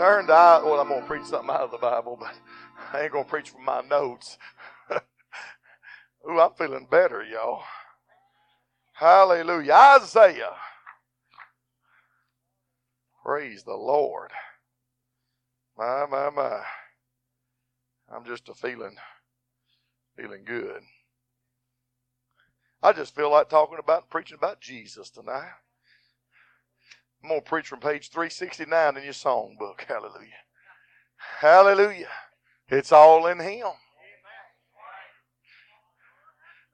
Turn to, well, I'm going to preach something out of the Bible, but I ain't going to preach from my notes. Ooh, I'm feeling better, y'all. Hallelujah. Isaiah. Praise the Lord. My, my, my. I'm just a feeling, feeling good. I just feel like talking about preaching about Jesus tonight. I'm going to preach from page 369 in your songbook. Hallelujah. Hallelujah. It's all in Him.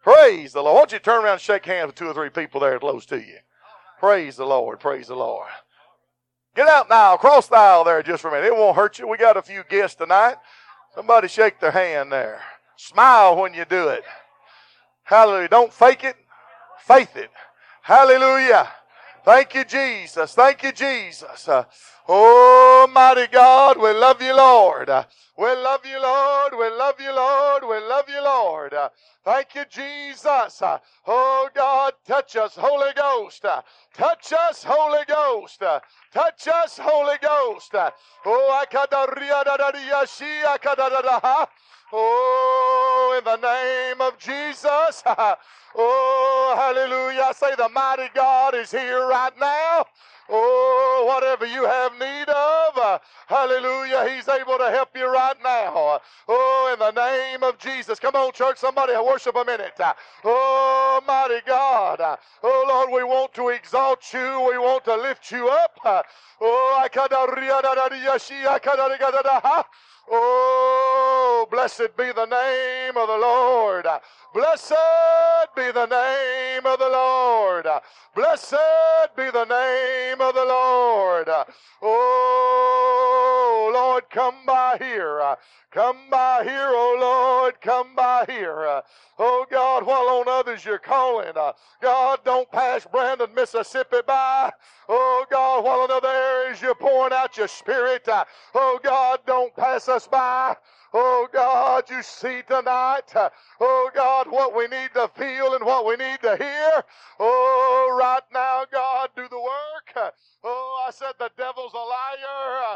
Praise the Lord. Why don't you turn around and shake hands with two or three people there close to you? Praise the Lord. Praise the Lord. Get out now, cross the aisle there just for a minute. It won't hurt you. We got a few guests tonight. Somebody shake their hand there. Smile when you do it. Hallelujah. Don't fake it, faith it. Hallelujah. Thank you, Jesus. Thank you, Jesus. Uh, mighty God, we love you, Lord. We love you, Lord. We love you, Lord. We love you, Lord. Thank you, Jesus. Oh, God, touch us, Holy Ghost. Touch us, Holy Ghost. Touch us, Holy Ghost. Oh, Oh, in the name of Jesus. oh, hallelujah. I say the mighty God is here right now. Oh, whatever you have need of, uh, hallelujah, He's able to help you right now. Oh, in the name of Jesus. Come on, church, somebody worship a minute. Oh, mighty God. Oh, Lord, we want to exalt you. We want to lift you up. Oh, I Oh, blessed be the name of the Lord. Blessed be the name of the Lord. Blessed be the name of the Lord. Oh, Lord, come by here. Come by here, oh Lord, come by here. Uh, oh God, while on others you're calling. Uh, God, don't pass Brandon, Mississippi by. Oh God, while in other areas you're pouring out your spirit. Uh, oh God, don't pass us by. Oh God, you see tonight, oh God, what we need to feel and what we need to hear. Oh, right now, God, do the work. Oh, I said the devil's a liar.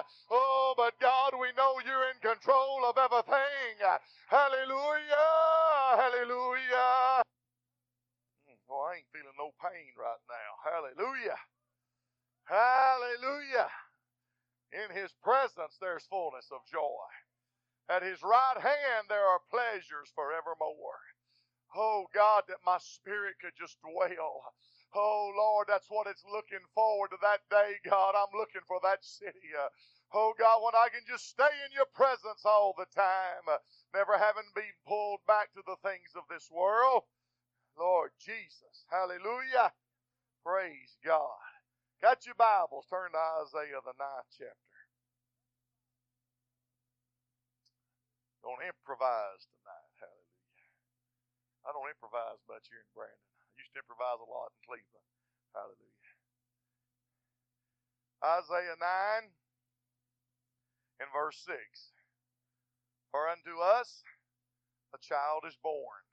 Control of everything. Hallelujah. Hallelujah. Oh, I ain't feeling no pain right now. Hallelujah. Hallelujah. In his presence there's fullness of joy. At his right hand there are pleasures forevermore. Oh God, that my spirit could just dwell. Oh Lord, that's what it's looking forward to that day, God. I'm looking for that city. Uh, oh God, when I can just stay in your presence all the time, uh, never having been pulled back to the things of this world. Lord Jesus, hallelujah. Praise God. Got your Bibles, turn to Isaiah, the ninth chapter. Don't improvise tonight. Hallelujah. I don't improvise much here in Brandon. I used to improvise a lot in Cleveland. Hallelujah. Isaiah 9 and verse 6. For unto us a child is born,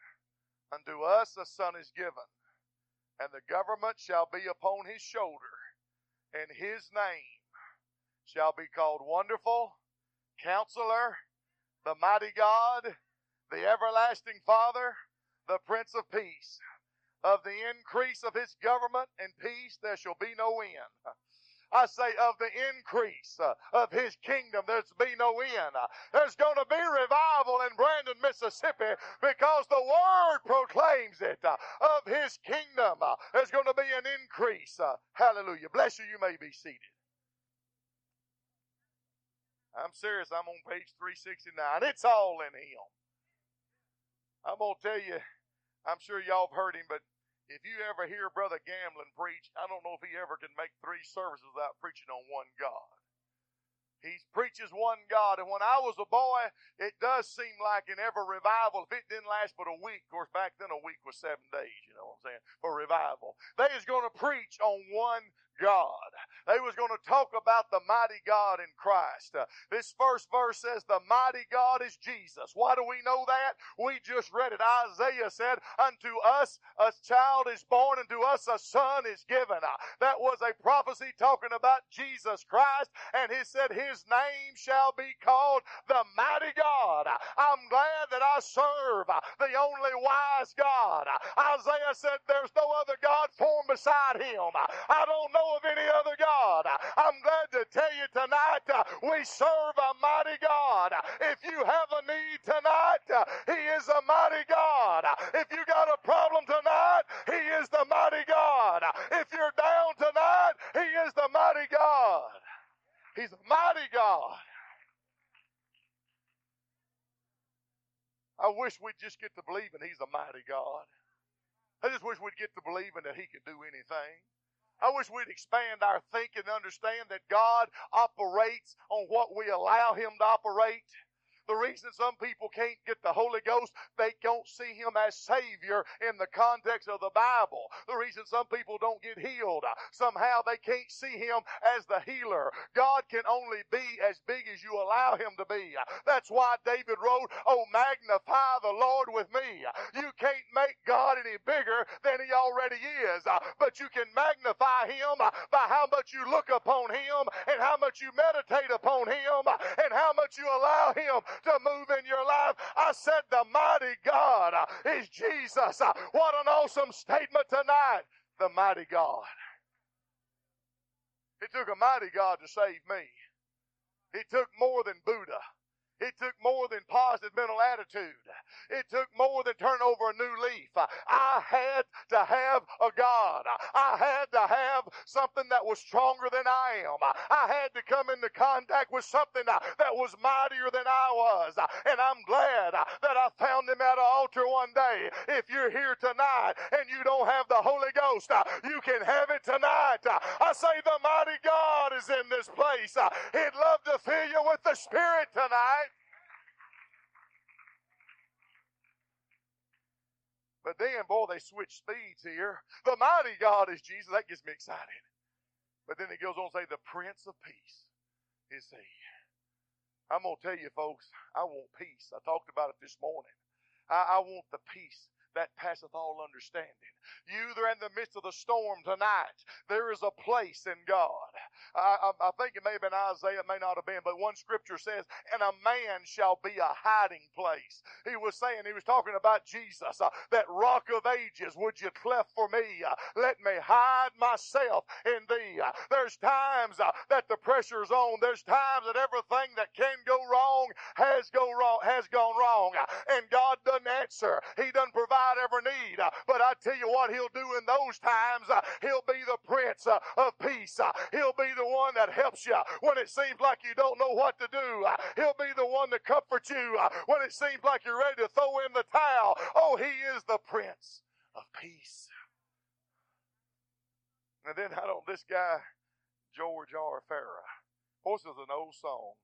unto us a son is given, and the government shall be upon his shoulder, and his name shall be called Wonderful, Counselor, the Mighty God, the Everlasting Father, the Prince of Peace. Of the increase of his government and peace there shall be no end. I say, of the increase uh, of his kingdom, there's be no end. Uh, there's going to be revival in Brandon, Mississippi, because the word proclaims it. Uh, of his kingdom, there's going to be an increase. Hallelujah. Bless you, you may be seated. I'm serious. I'm on page 369. It's all in him. I'm going to tell you, I'm sure y'all have heard him, but if you ever hear Brother Gamblin preach, I don't know if he ever can make three services without preaching on one God. He preaches one God. And when I was a boy, it does seem like in every revival, if it didn't last but a week, of course, back then a week was seven days, you know what I'm saying, for revival. They is going to preach on one God. They was going to talk about the mighty God in Christ. Uh, this first verse says the mighty God is Jesus. Why do we know that? We just read it. Isaiah said, unto us a child is born, and to us a son is given. Uh, that was a prophecy talking about Jesus Christ, and he said his name shall be called the mighty God. I'm glad that I serve the only wise God. Isaiah said there's no other God formed beside him. I don't know of any other God. I'm glad to tell you tonight uh, we serve a mighty God. If you have a need tonight, uh, He is a mighty God. If you got a problem tonight, He is the mighty God. If you're down tonight, He is the mighty God. He's a mighty God. I wish we'd just get to believing He's a mighty God. I just wish we'd get to believing that He can do anything. I wish we'd expand our thinking and understand that God operates on what we allow Him to operate. The reason some people can't get the Holy Ghost, they don't see Him as Savior in the context of the Bible. The reason some people don't get healed, uh, somehow they can't see Him as the healer. God can only be as big as you allow Him to be. That's why David wrote, Oh, magnify the Lord with me. You can't make God any bigger than He already is, uh, but you can magnify Him uh, by how much you look upon Him and how much you meditate upon Him uh, and how much you allow Him to move in your life. I said, The mighty God is Jesus. What an awesome statement tonight. The mighty God. It took a mighty God to save me. It took more than Buddha. It took more than positive mental attitude. It took more than turn over a new leaf. I had to have a God. I had to have something that was stronger than I am. I had to come into contact with something that was mightier than I was. And I'm glad that I found him at an altar one day. If you're here tonight and you don't have the Holy Ghost, you can have it tonight. I say the mighty God is in this place. He'd love to fill you with the Spirit tonight. But then, boy, they switch speeds here. The mighty God is Jesus. That gets me excited. But then it goes on to say, the Prince of Peace is He. I'm going to tell you, folks, I want peace. I talked about it this morning. I, I want the peace that passeth all understanding. You that are in the midst of the storm tonight, there is a place in God. I, I, I, think it may have been Isaiah, it may not have been, but one scripture says, and a man shall be a hiding place. He was saying, he was talking about Jesus, uh, that rock of ages, would you cleft for me? Uh, let me hide myself in thee. Uh, there's times uh, that the pressure's on. There's times that everything that can go wrong has go wrong, has gone wrong. and God doesn't answer. He doesn't provide every need. Uh, but I tell you what he'll do in those times. Uh, he'll be the Prince of Peace. he'll be the one that helps you when it seems like you don't know what to do. He'll be the one to comfort you when it seems like you're ready to throw in the towel. Oh, he is the Prince of Peace. And then how don't this guy, George R. Farah, this is an old song.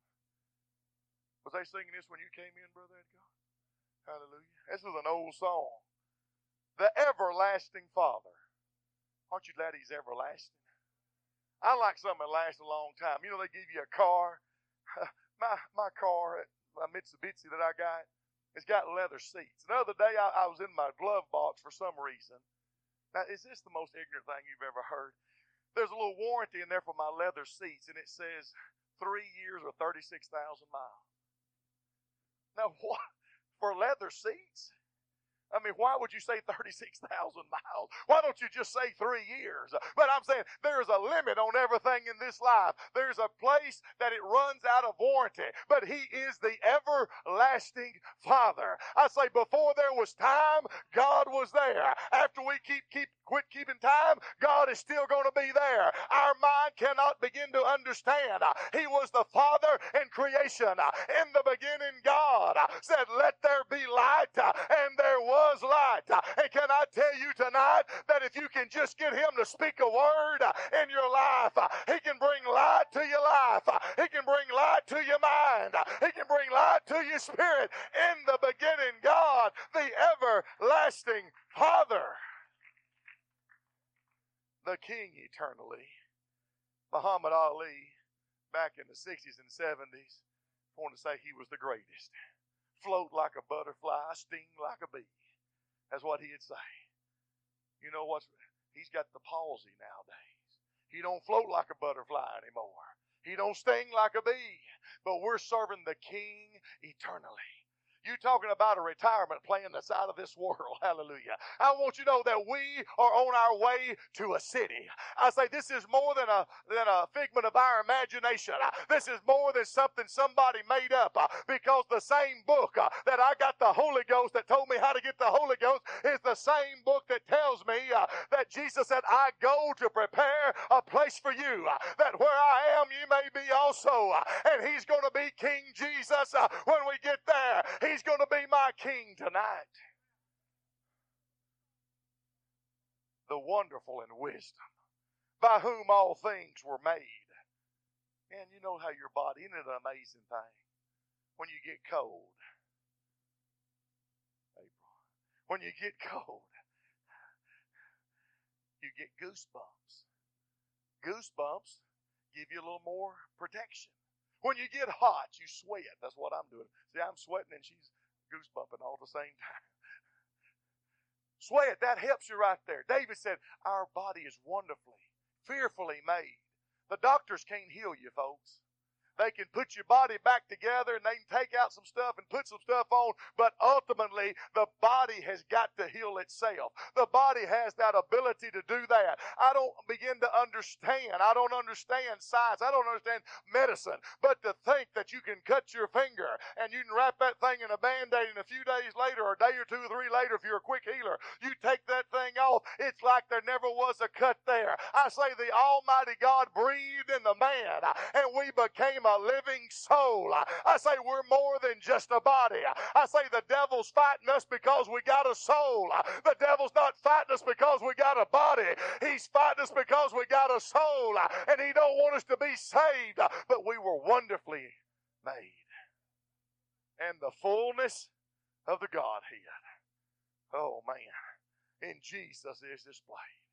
Was they singing this when you came in, Brother Edgar? Hallelujah. This is an old song. The everlasting Father. Aren't you glad he's everlasting? I like something that lasts a long time. You know, they give you a car. my my car, my Mitsubishi that I got, it's got leather seats. The other day, I, I was in my glove box for some reason. Now, is this the most ignorant thing you've ever heard? There's a little warranty in there for my leather seats, and it says three years or 36,000 miles. Now, what? For leather seats? I mean, why would you say 36,000 miles? Why don't you just say three years? But I'm saying there's a limit on everything in this life. There's a place that it runs out of warranty, but He is the everlasting Father. I say before there was time, God was there. After we keep, keep, quit keeping time, God is still going to be there. Our mind cannot begin to understand. He was the Father in creation. In the beginning, God said, Let there be light, and there was light. And can I tell you tonight that if you can just get him to speak a word in your life, he can bring light to your life. He can bring light to your mind. He can bring light to your spirit. In the beginning, God, the everlasting Father, the King eternally. Muhammad Ali, back in the 60s and 70s, wanted to say he was the greatest. Float like a butterfly, sting like a bee. That's what he'd say. You know what? he's got the palsy nowadays. He don't float like a butterfly anymore. He don't sting like a bee. But we're serving the King eternally. You talking about a retirement plan that's out of this world. Hallelujah. I want you to know that we are on our way to a city. I say this is more than a than a figment of our imagination. This is more than something somebody made up uh, because the same book uh, that I got the Holy Ghost that told me how to get the Holy Ghost is the same book that tells me uh, that Jesus said, I go to prepare a place for you, that where I am, you may be also. And He's going to be King Jesus when we get there. He He's going to be my king tonight. The wonderful in wisdom, by whom all things were made. And you know how your body, isn't it an amazing thing? When you get cold, when you get cold, you get goosebumps. Goosebumps give you a little more protection. When you get hot, you sweat. That's what I'm doing. See, I'm sweating and she's goosebumping all the same time. Sweat, that helps you right there. David said, Our body is wonderfully, fearfully made. The doctors can't heal you, folks. They can put your body back together and they can take out some stuff and put some stuff on, but ultimately the body has got to heal itself. The body has that ability to do that. I don't begin to understand. I don't understand science. I don't understand medicine. But to think that you can cut your finger and you can wrap that thing in a band aid and a few days later, or a day or two or three later, if you're a quick healer, you take that thing off. It's like there never was a cut there. I say the Almighty God breathed in the man and we became a living soul. I say we're more than just a body. I say the devil's fighting us because we got a soul. The devil's not fighting us because we got a body. He's fighting us because we got a soul. And he don't want us to be saved. But we were wonderfully made. And the fullness of the Godhead. Oh man. In Jesus is displayed.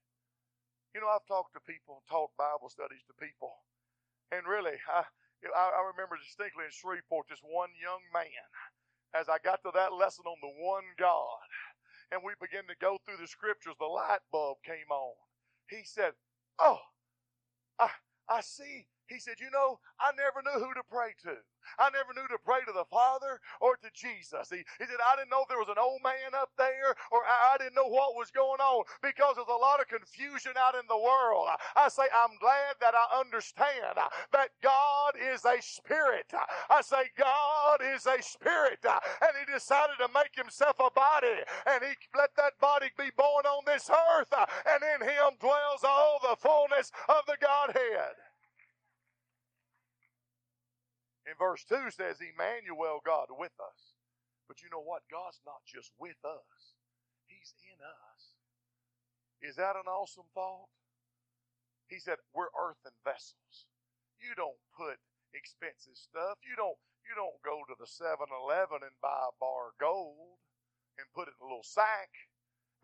You know, I've talked to people, taught Bible studies to people, and really, I, I, I remember distinctly in Shreveport, this one young man, as I got to that lesson on the one God, and we began to go through the scriptures, the light bulb came on. He said, Oh, I, I see. He said, You know, I never knew who to pray to. I never knew to pray to the Father or to Jesus. He, he said, I didn't know if there was an old man up there or I, I didn't know what was going on because there's a lot of confusion out in the world. I say, I'm glad that I understand that God is a spirit. I say, God is a spirit. And He decided to make Himself a body and He let that body be born on this earth and in Him dwells all the fullness of the Godhead. In verse 2 says, Emmanuel, God with us. But you know what? God's not just with us, He's in us. Is that an awesome thought? He said, We're earthen vessels. You don't put expensive stuff. You don't you don't go to the 7-Eleven and buy a bar of gold and put it in a little sack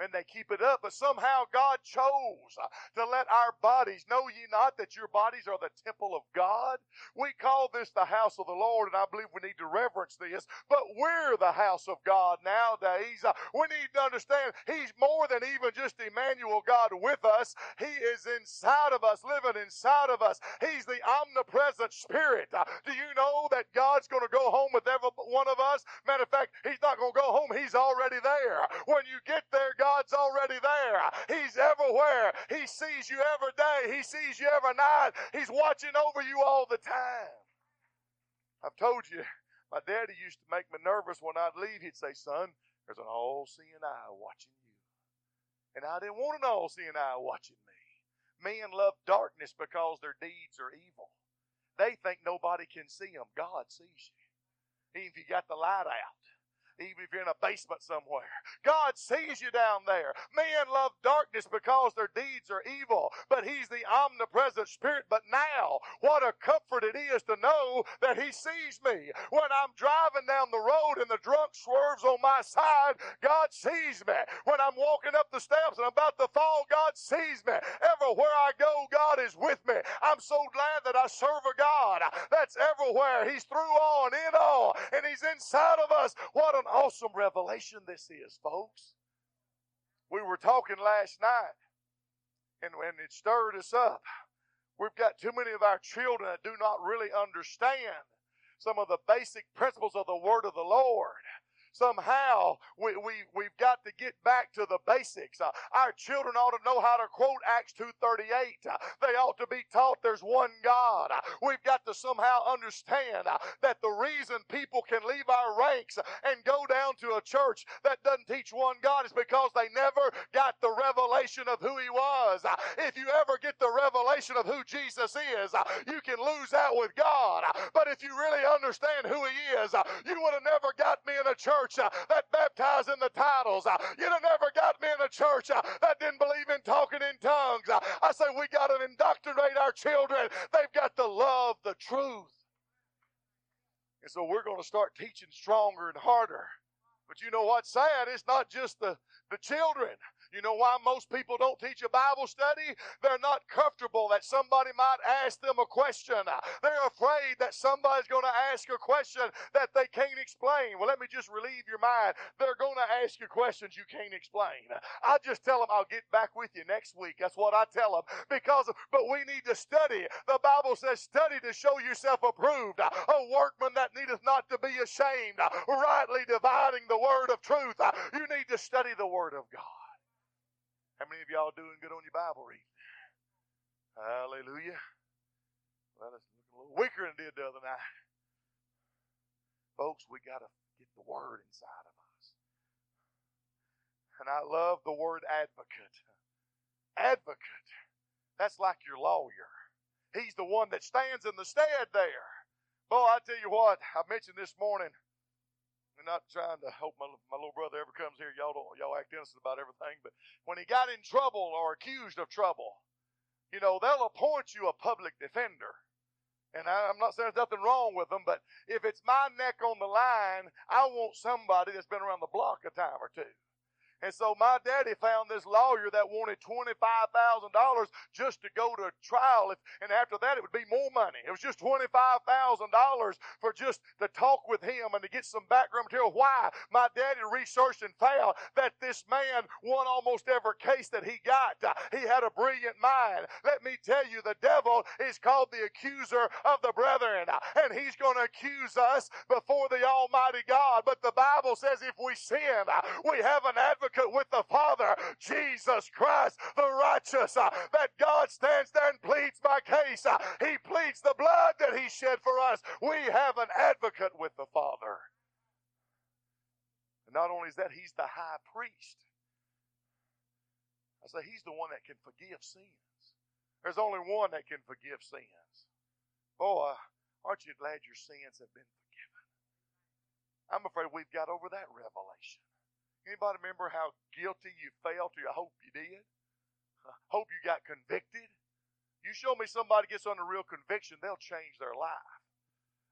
and they keep it up, but somehow God chose uh, to let our bodies know ye not that your bodies are the temple of God. We call this the house of the Lord, and I believe we need to reverence this, but we're the house of God nowadays. Uh, we need to understand He's more than even just Emmanuel, God with us. He is inside of us, living inside of us. He's the omnipresent Spirit. Uh, do you know that God's going to go home with every one of us? Matter of fact, He's not going to go home, He's already there. When you get there, God God's already there. He's everywhere. He sees you every day. He sees you every night. He's watching over you all the time. I've told you, my daddy used to make me nervous when I'd leave. He'd say, Son, there's an all seeing eye watching you. And I didn't want an all seeing eye watching me. Men love darkness because their deeds are evil. They think nobody can see them. God sees you. Even if you got the light out. Even if you're in a basement somewhere. God sees you down there. Men love darkness because their deeds are evil, but He's the omnipresent Spirit. But now, what a comfort it is to know that He sees me. When I'm driving down the road and the drunk swerves on my side, God sees me. When I'm walking up the steps and I'm about to fall, God sees me. Everywhere I go, God is with me. I'm so glad that I serve a God that's everywhere. He's through all and in all, and He's inside of us. What an awesome revelation this is, folks. We were talking last night, and, and it stirred us up. We've got too many of our children that do not really understand some of the basic principles of the Word of the Lord somehow we, we, we've got to get back to the basics. Uh, our children ought to know how to quote Acts 2.38. Uh, they ought to be taught there's one God. Uh, we've got to somehow understand uh, that the reason people can leave our ranks and go down to a church that doesn't teach one God is because they never got the revelation of who he was. Uh, if you ever get the revelation of who Jesus is, uh, you can lose out with God. But if you really understand who he is, you would have never got me in a church church uh, that baptized in the titles. Uh, you'd have never got me in a church uh, that didn't believe in talking in tongues. I say we got to indoctrinate our children. They've got to love the truth. And so we're going to start teaching stronger and harder. But you know what's sad? It's not just the, the children. You know why most people don't teach a Bible study? They're not comfortable that somebody might ask them a question. They're afraid that somebody's going to ask a question that they can't explain. Well, let me just relieve your mind. They're going to ask you questions you can't explain. I just tell them I'll get back with you next week. That's what I tell them. Because, but we need to study. The Bible says, study to show yourself approved, a workman that needeth not to be ashamed, rightly dividing the word of truth. You need to study the word of God. How many of y'all doing good on your Bible reading? Hallelujah. Well, it's looking a little weaker than it did the other night. Folks, we got to get the word inside of us. And I love the word advocate. Advocate. That's like your lawyer. He's the one that stands in the stead there. Boy, I tell you what, I mentioned this morning not trying to hope my, my little brother ever comes here. Y'all don't y'all act innocent about everything, but when he got in trouble or accused of trouble, you know they'll appoint you a public defender. And I, I'm not saying there's nothing wrong with them, but if it's my neck on the line, I want somebody that's been around the block a time or two. And so my daddy found this lawyer that wanted $25,000 just to go to trial. And after that, it would be more money. It was just $25,000 for just to talk with him and to get some background material. Why? My daddy researched and found that this man won almost every case that he got. He had a brilliant mind. Let me tell you, the devil is called the accuser of the brethren. And he's going to accuse us before the Almighty God. But the Bible says if we sin, we have an advocate advocate with the Father, Jesus Christ, the righteous, uh, that God stands there and pleads my case. Uh, he pleads the blood that He shed for us. We have an advocate with the Father. And not only is that, He's the high priest. I say He's the one that can forgive sins. There's only one that can forgive sins. Boy, aren't you glad your sins have been forgiven? I'm afraid we've got over that revelation. Anybody remember how guilty you felt? I hope you did. I hope you got convicted. You show me somebody gets under real conviction, they'll change their life.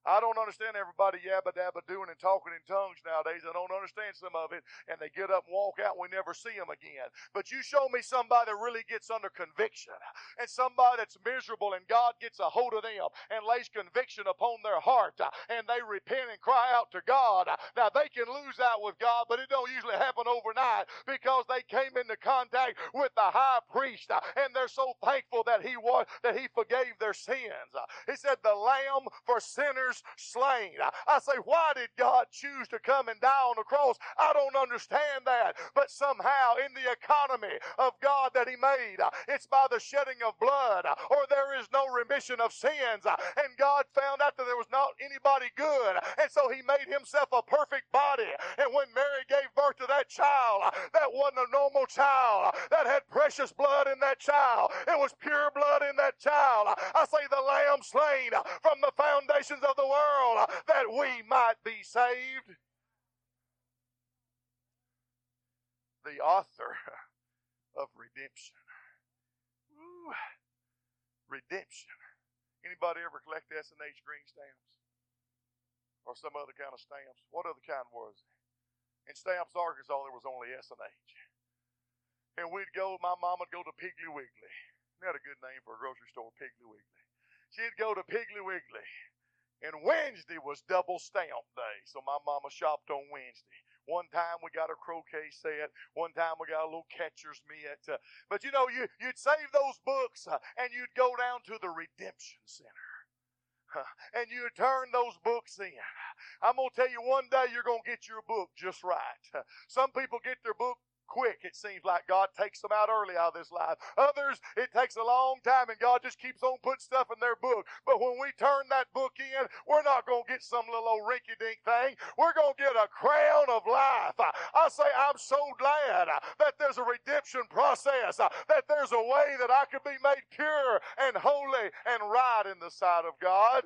I don't understand everybody yabba dabba doing and talking in tongues nowadays. I don't understand some of it. And they get up and walk out and we never see them again. But you show me somebody that really gets under conviction and somebody that's miserable and God gets a hold of them and lays conviction upon their heart and they repent and cry out to God. Now they can lose out with God, but it don't usually happen overnight because they came into contact with the high priest and they're so thankful that he was, that he forgave their sins. He said the lamb for sinners slain. I say, why did God choose to come and die on the cross? I don't understand that. But somehow, in the economy of God that He made, uh, it's by the shedding of blood, uh, or there is no remission of sins. Uh, and God found out that there was not anybody good. And so He made Himself a perfect body. And when Mary gave birth to that child, that wasn't a normal child. That had precious blood in that child. It was pure blood in that child. I say the lamb slain from the foundations of the the world uh, that we might be saved. the author of redemption. Redemption. Anybody ever collect S&H green stamps? Or some other kind of stamps? What other kind was it? In Stamps, Arkansas, there was only S&H. And we'd go, my mom would go to Piggly Wiggly. Had a good name for a grocery store, Piggly Wiggly. She'd go to Piggly Wiggly. And Wednesday was double stamp day. So my mama shopped on Wednesday. One time we got a croquet set. One time we got a little catcher's mitt. Uh, but you know, you, you'd save those books uh, and you'd go down to the Redemption Center. Uh, and you'd turn those books in. I'm going to tell you one day you're going to get your book just right. Some people get their book quick. It seems like God takes them out early out of this life. Others, it takes a long time and God just keeps on putting stuff in their book. But when we turn that book in, we're not going to get some little old rinky dink thing. We're going to get a crown of life. I say, I'm so glad that there's a redemption process, that there's a way that I could be made pure and holy and right in the sight of God.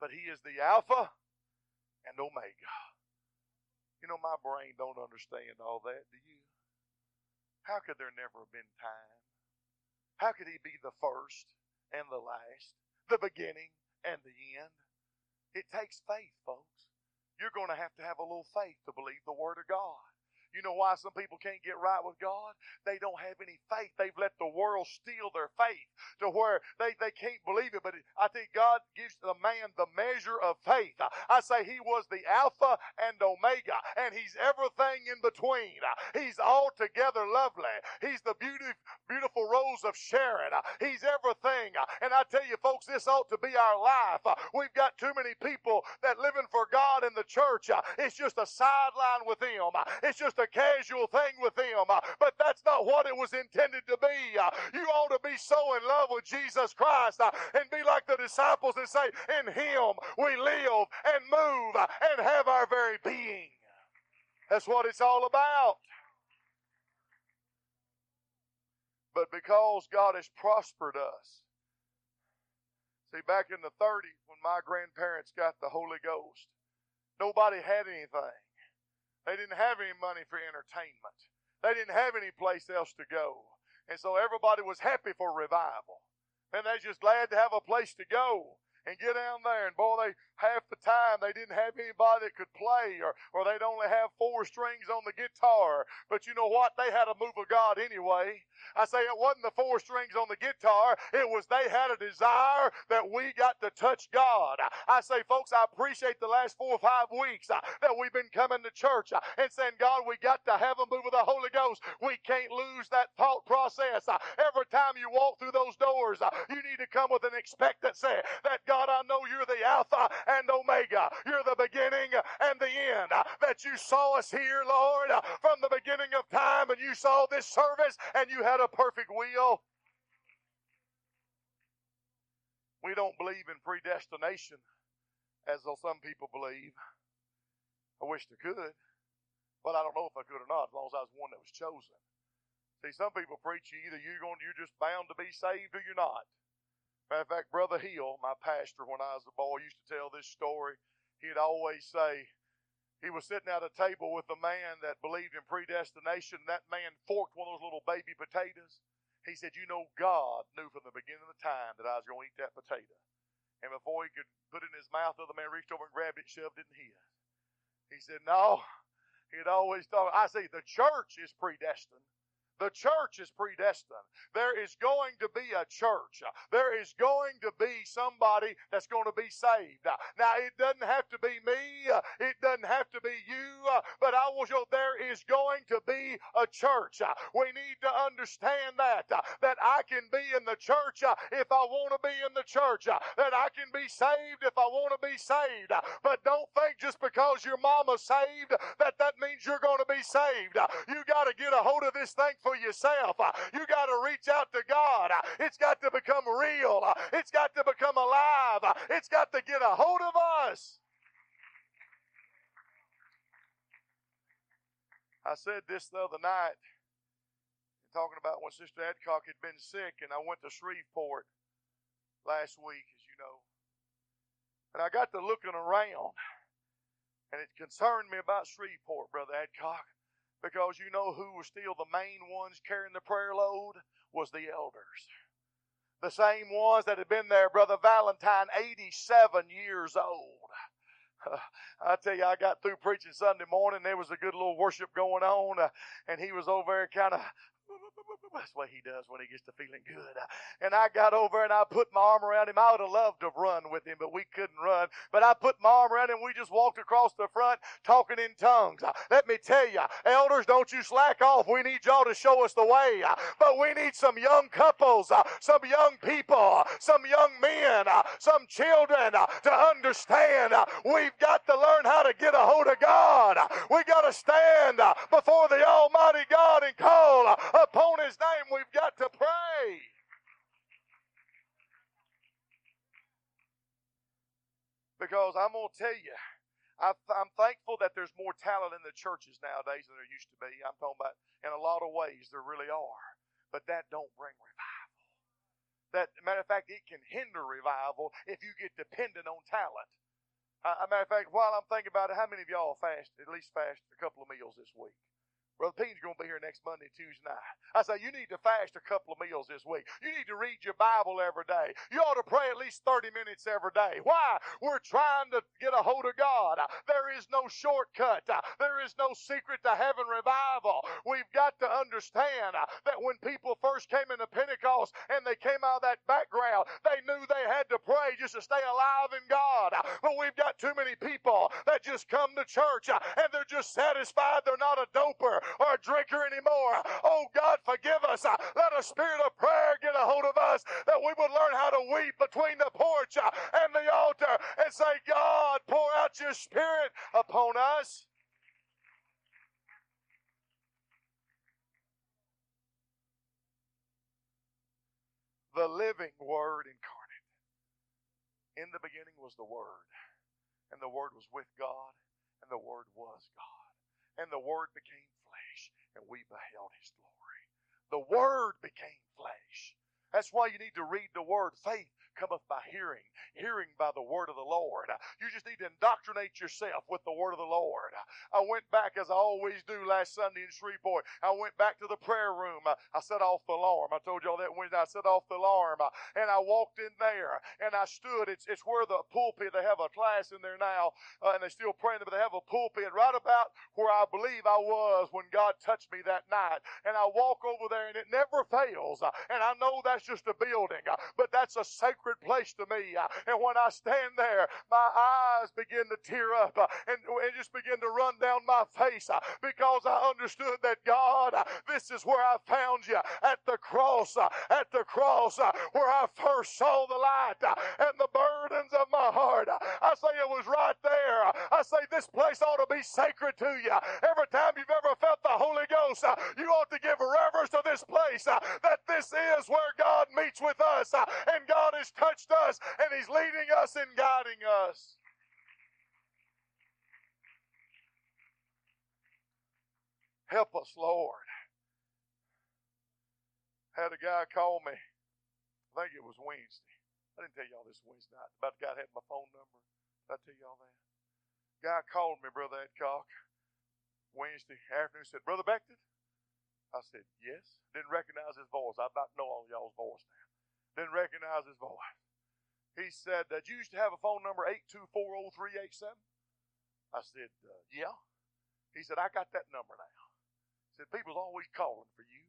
But He is the Alpha and Omega. You know, my brain don't understand all that, do you? How could there never have been time? How could he be the first and the last, the beginning and the end? It takes faith, folks. You're going to have to have a little faith to believe the Word of God. You know why some people can't get right with God? They don't have any faith. They've let the world steal their faith to where they, they can't believe it. But I think God gives the man the measure of faith. I say he was the Alpha and Omega, and he's everything in between. He's altogether lovely. He's the beauty, beautiful rose of Sharon. He's everything. And I tell you, folks, this ought to be our life. We've got too many people that living for God in the church. It's just a sideline with them. It's just a a casual thing with them, uh, but that's not what it was intended to be. Uh, you ought to be so in love with Jesus Christ uh, and be like the disciples and say, In Him we live and move and have our very being. That's what it's all about. But because God has prospered us, See, back in the 30s, when my grandparents got the Holy Ghost, nobody had anything. They didn't have any money for entertainment. They didn't have any place else to go. And so everybody was happy for revival. And they're just glad to have a place to go and get down there. And boy, they half the time they didn't have anybody that could play, or or they'd only have four strings on the guitar. But you know what? They had a move of God anyway. I say it wasn't the four strings on the guitar. It was they had a desire that we got to touch God. I say, folks, I appreciate the last four or five weeks uh, that we've been coming to church uh, and saying, God, we got to have a move of the Holy Ghost. We can't lose that thought process. Uh, every time you walk through those doors, you need to come with an expectancy that God, I know you're the Alpha and Omega. You're the beginning and the end. That you saw us here, Lord, from the beginning of time, and you saw this service, and you had a perfect will. We don't believe in predestination as though some people believe. I wish they could, but I don't know if I could or not, as long as I was one that was chosen. See, some people preach either you're going, you're just bound to be saved or you're not. Matter of fact, Brother Hill, my pastor when I was a boy, used to tell this story. He'd always say, he was sitting at a table with a man that believed in predestination. That man forked one of those little baby potatoes. He said, You know, God knew from the beginning of the time that I was going to eat that potato. And before he could put it in his mouth, the other man reached over and grabbed it shoved it in his. He said, No, he'd always thought, I see, the church is predestined. The church is predestined. There is going to be a church. There is going to be somebody that's going to be saved. Now, it doesn't have to be me. It doesn't have to be you. But I will show there is going to be a church. We need to understand that. That I can be in the church if I want to be in the church. That I can be saved if I want to be saved. But don't think just because your mama's saved that that means you're going to be saved. You got to get a hold of this thing for yourself. Uh, you got to reach out to God. Uh, it's got to become real. Uh, it's got to become alive. It's got to get a hold of us. I said this the other night, talking about when Sister Adcock had been sick, and I went to Shreveport last week, as you know. And I got to looking around. And it concerned me about Shreveport, Brother Adcock, because you know who was still the main ones carrying the prayer load? Was the elders. The same ones that had been there, Brother Valentine, 87 years old. I tell you, I got through preaching Sunday morning. There was a good little worship going on, uh, and he was over there kind of that's what he does when he gets to feeling good. And I got over and I put my arm around him. I would have loved to run with him, but we couldn't run. But I put my arm around him. We just walked across the front talking in tongues. Let me tell you, elders, don't you slack off. We need y'all to show us the way. But we need some young couples, some young people, some young men, some children to understand we've got to learn how to get a hold of God. We got to stand before the Almighty God and call upon His name, we've got to pray. Because I'm going to tell you, I'm thankful that there's more talent in the churches nowadays than there used to be. I'm talking about in a lot of ways there really are. But that don't bring revival. That matter of fact, it can hinder revival if you get dependent on talent. Uh, matter of fact, while I'm thinking about it, how many of y'all fast at least fast a couple of meals this week? Brother Pete's going to be here next Monday, Tuesday night. I say, you need to fast a couple of meals this week. You need to read your Bible every day. You ought to pray at least 30 minutes every day. Why? We're trying to get a hold of God. There is no shortcut. There is no secret to heaven revival. We've got to understand that when people first came into Pentecost and they came out of that background, they knew they had to pray just to stay alive in God. But we've got too many people that just come to church and they're just satisfied they're not a doper or a drinker anymore. Oh God, forgive us. Let a spirit of prayer get a hold of us that we would learn how to weep between the porch and the altar and say, God, pour out your spirit upon us. The living Word incarnate. In the beginning was the Word, and the Word was with God, and the Word was God. And the Word became and we beheld his glory. The Word became flesh. That's why you need to read the Word. Faith cometh by hearing, hearing by the word of the Lord. You just need to indoctrinate yourself with the word of the Lord. I went back, as I always do last Sunday in Shreveport, I went back to the prayer room. I set off the alarm. I told y'all that Wednesday. I set off the alarm and I walked in there and I stood. It's, it's where the pulpit, they have a class in there now uh, and they're still praying, but they have a pulpit right about where I believe I was when God touched me that night. And I walk over there and it never fails. And I know that's just a building, but that's a sacred sacred place to me. Uh, and when I stand there, my eyes begin to tear up uh, and, and just begin to run down my face uh, because I understood that God, uh, this is where I found you at the cross, uh, at the cross uh, where I first saw the light and the burdens of my heart. I say it was right there. I say this place ought to be sacred to you. Every time you've ever felt the Holy Ghost, you ought to give reverence to this place that this is where God meets with us and God is touched us and He's leading us and guiding us. Help us, Lord. Had a guy call me. I think it was Wednesday. I didn't tell y'all this Wednesday night. About the guy that had my phone number. Did I tell y'all that? Guy called me, Brother Adcock, Wednesday afternoon. Said, Brother Beckton? I said, yes. Didn't recognize his voice. I about know all y'all's voice now didn't recognize his voice. He said, Did you used to have a phone number 8240387? I said, uh, Yeah. He said, I got that number now. He said, People's always calling for you.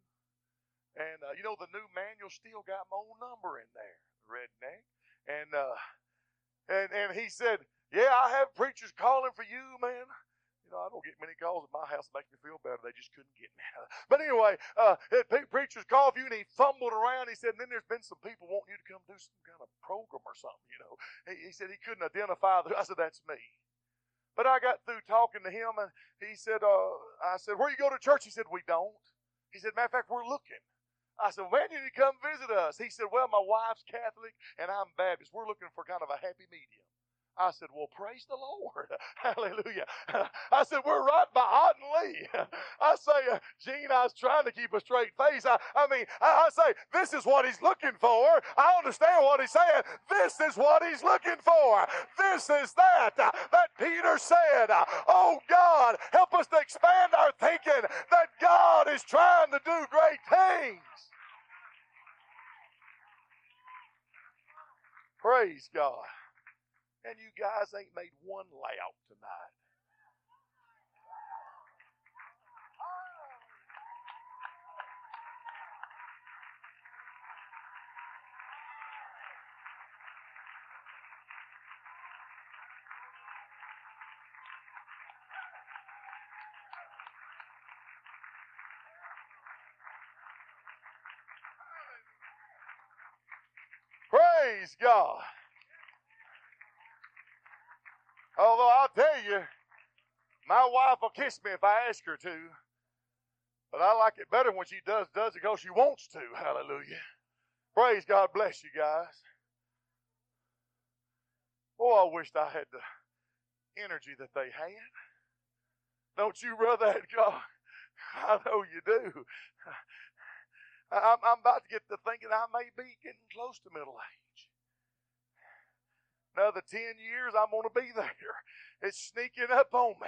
And, uh, you know, the new manual still got my own number in there, the redneck. And, uh, and, and he said, Yeah, I have preachers calling for you, man. Know, I don't get many calls at my house. It makes me feel better. They just couldn't get me. But anyway, uh, preachers call you, and he fumbled around. He said, and then there's been some people wanting you to come do some kind of program or something, you know. He, he said he couldn't identify. The, I said, that's me. But I got through talking to him, and he said, uh, I said, where you go to church? He said, we don't. He said, matter of fact, we're looking. I said, when did you come visit us? He said, well, my wife's Catholic, and I'm Baptist. We're looking for kind of a happy medium. I said, Well, praise the Lord. Hallelujah. I said, We're right by Otten Lee. I say, uh, Gene, I was trying to keep a straight face. I, I mean, I, I, say, This is what he's looking for. I understand what he's saying. This is what he's looking for. This is that. Uh, that Peter said, uh, Oh God, help us to expand our thinking that God is trying to do great things. Praise God. And you guys ain't made one layout tonight. Praise God. Although I'll tell you, my wife will kiss me if I ask her to. But I like it better when she does does it because she wants to. Hallelujah. Praise God bless you guys. Oh, I wished I had the energy that they had. Don't you, brother? God? I know you do. I'm, I'm about to get to thinking I may be getting close to middle age. Another 10 years, I'm going to be there. It's sneaking up on me.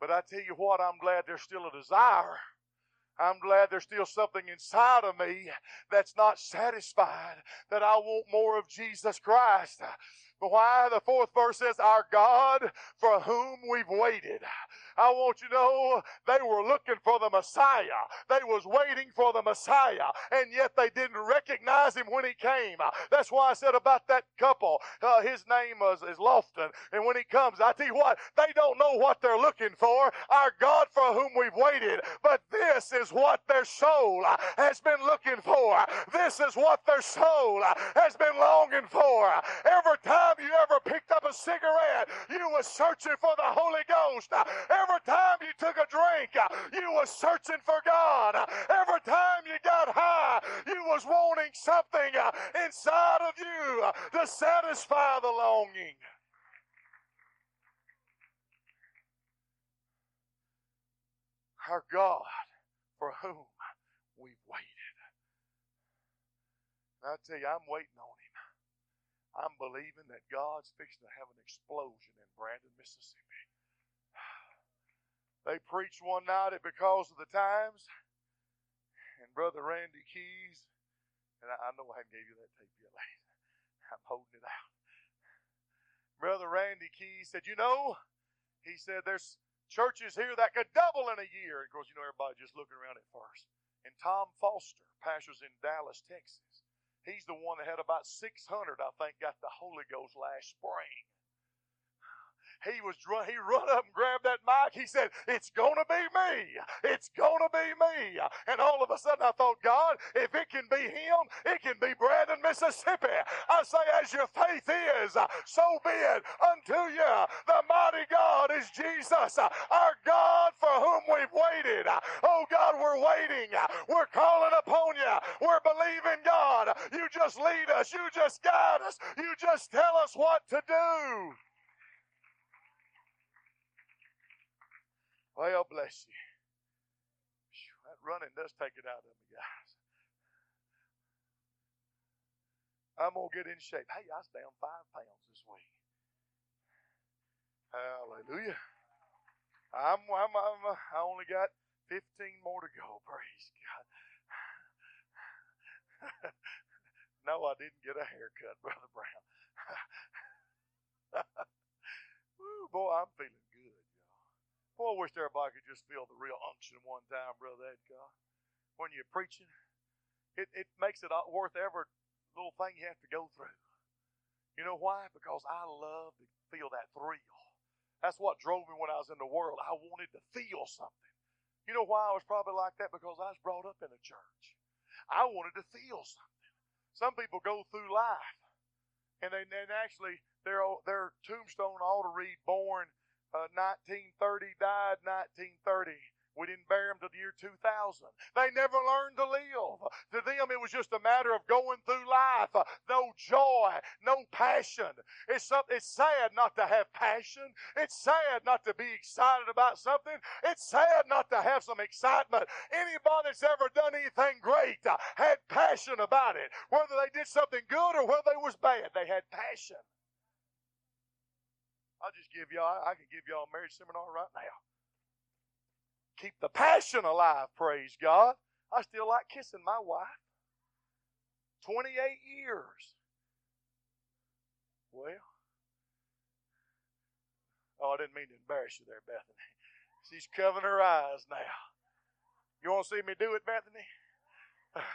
But I tell you what, I'm glad there's still a desire. I'm glad there's still something inside of me that's not satisfied, that I want more of Jesus Christ. Why? The fourth verse says, Our God for whom we've waited. I want you to know they were looking for the Messiah. They was waiting for the Messiah, and yet they didn't recognize him when he came. That's why I said about that couple. Uh, his name was, is Lofton, and when he comes, I tell you what, they don't know what they're looking for. Our God for whom we've waited, but this is what their soul has been looking for. This is what their soul has been longing for. Every time you ever picked up a cigarette, you were searching for the Holy Ghost. Every time you took a drink, you were searching for God. Every time you got high, you was wanting something inside of you to satisfy the longing. Our God for whom we've waited. I tell you, I'm waiting on him. I'm believing that God's fixing to have an explosion in Brandon, Mississippi. They preached one night at Because of the Times, and Brother Randy Keys, and I, I know I haven't gave you that tape yet, ladies. I'm holding it out. Brother Randy Keys said, You know, he said, there's churches here that could double in a year. Of course, you know, everybody just looking around at first. And Tom Foster, pastors in Dallas, Texas, he's the one that had about 600, I think, got the Holy Ghost last spring he was he run up and grabbed that mic. He said, "It's gonna be me. It's gonna be me." And all of a sudden, I thought, God, if it can be him, it can be Brandon, Mississippi. I say, as your faith is, so be it unto you. The mighty God is Jesus, our God for whom we've waited. Oh God, we're waiting. We're calling upon you. We're believing God. You just lead us. You just guide us. You just tell us what to do. Well, bless you. That running does take it out of me, guys. I'm going to get in shape. Hey, I was down five pounds this week. Hallelujah. I'm, I'm, I'm, I only got 15 more to go. Praise God. no, I didn't get a haircut, Brother Brown. Woo, boy, I'm feeling good. y'all. Boy, I wish everybody could just feel the real unction one time, Brother Edgar. When you're preaching, it, it makes it worth every little thing you have to go through. You know why? Because I love to feel that thrill. That's what drove me when I was in the world. I wanted to feel something. You know why I was probably like that? Because I was brought up in a church. I wanted to feel something. Some people go through life, and they and actually their their tombstone ought to read "Born uh, 1930, died 1930. We didn't bury them till the year 2000. They never learned to live. To them, it was just a matter of going through life. No joy, no passion. It's, it's sad not to have passion. It's sad not to be excited about something. It's sad not to have some excitement. Anybody that's ever done anything great uh, had passion about it. Whether they did something good or whether they was bad, they had passion. I'll just give y'all, I can give y'all a marriage seminar right now keep the passion alive, praise God. I still like kissing my wife. 28 years. Well, oh, I didn't mean to embarrass you there, Bethany. She's covering her eyes now. You want to see me do it, Bethany?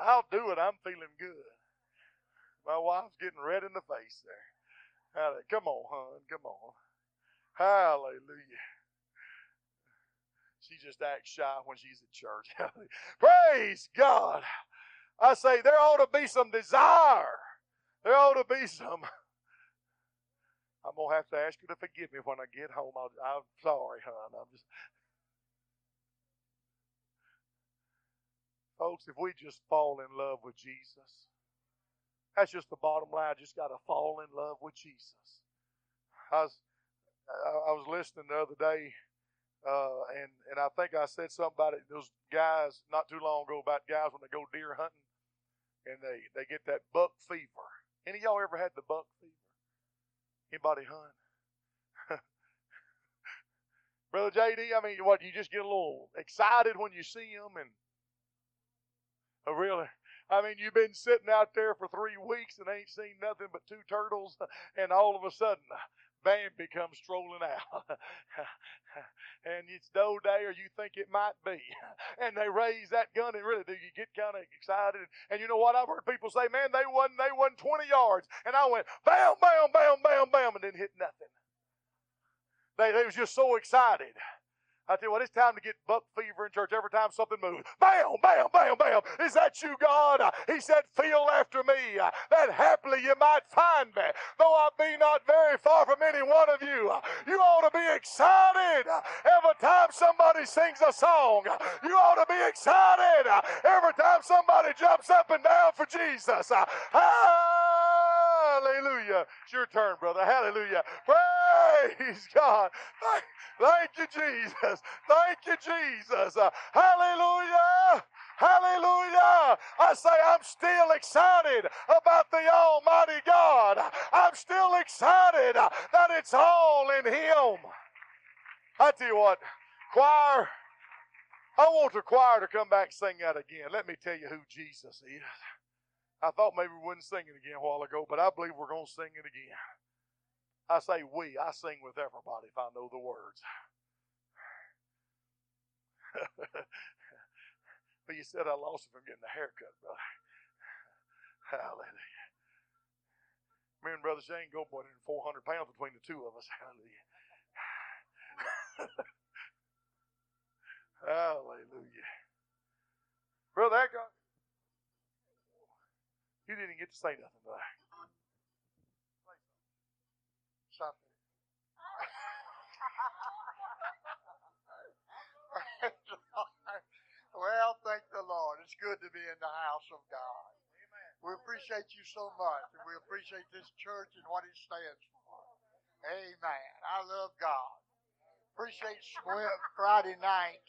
I'll do it. I'm feeling good. My wife's getting red in the face there. Come on, hon. Come on. Hallelujah. She just acts shy when she's at church. Praise God. I say there ought to be some desire. There ought to be some. I'm gonna have to ask you to forgive me when I get home. i am sorry, hon. I'm just. Folks, if we just fall in love with Jesus, that's just the bottom line. Just got to fall in love with Jesus. I was, I was listening the other day uh, and and I think I said something about it. Those guys not too long ago about guys when they go deer hunting and they they get that buck fever. Any y'all ever had the buck fever? Anybody hunt? Brother JD, I mean, what you just get a little excited when you see them, and oh, really, I mean, you've been sitting out there for three weeks and ain't seen nothing but two turtles, and all of a sudden, Bambi comes strolling out. and it's doe day, or you think it might be. And they raise that gun, and really, do you get kind of excited? And you know what? I've heard people say, man, they won, they won 20 yards. And I went, bam, bam, bam, bam, bam, and didn't hit nothing. They, they was just so excited. I tell you what, it's time to get buck fever in church every time something moves. Bam, bam, bam, bam. Is that you, God? He said, Feel after me, that happily you might find me. Though I be not very far from any one of you, you ought to be excited every time somebody sings a song. You ought to be excited every time somebody jumps up and down for Jesus. Hallelujah. It's your turn, brother. Hallelujah. Praise God. Thank, thank you, Jesus. Thank you, Jesus. Uh, hallelujah. Hallelujah. I say I'm still excited about the Almighty God. I'm still excited that it's all in Him. I tell you what, choir, I want the choir to come back and sing that again. Let me tell you who Jesus is. I thought maybe we wouldn't sing it again a while ago, but I believe we're going to sing it again. I say we, I sing with everybody if I know the words. but you said I lost it from getting a haircut, brother. Hallelujah. Me and Brother Shane go more than 400 pounds between the two of us. Hallelujah. Hallelujah. Brother Eckhart, you didn't get to say nothing today. Something. Well, thank the Lord. It's good to be in the house of God. Amen. We appreciate you so much, and we appreciate this church and what it stands for. Amen. I love God. Appreciate Friday night.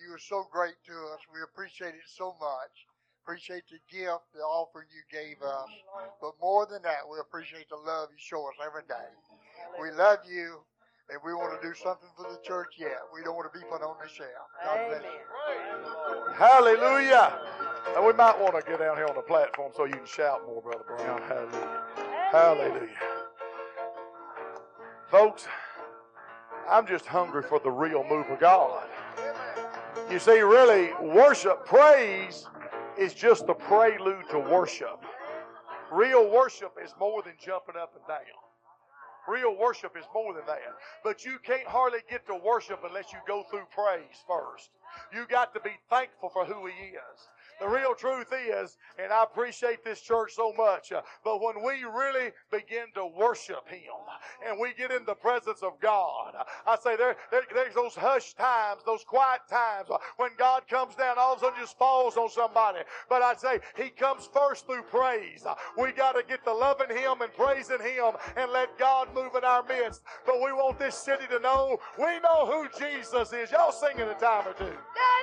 You were so great to us. We appreciate it so much. Appreciate the gift, the offering you gave us. But more than that, we appreciate the love you show us every day. We love you, and we want to do something for the church yet. We don't want to be put on the shelf. God bless you. Hallelujah. And we might want to get down here on the platform so you can shout more, Brother Brown. Hallelujah. Hallelujah. Folks, I'm just hungry for the real move of God. You see, really, worship, praise is just the prelude to worship. Real worship is more than jumping up and down. Real worship is more than that. But you can't hardly get to worship unless you go through praise first. You got to be thankful for who He is. The real truth is, and I appreciate this church so much, uh, but when we really begin to worship Him and we get in the presence of God, I say there, there there's those hush times, those quiet times uh, when God comes down, all of a sudden just falls on somebody. But I say He comes first through praise. Uh, we got to get to loving Him and praising Him and let God move in our midst. But we want this city to know we know who Jesus is. Y'all sing in a time or two.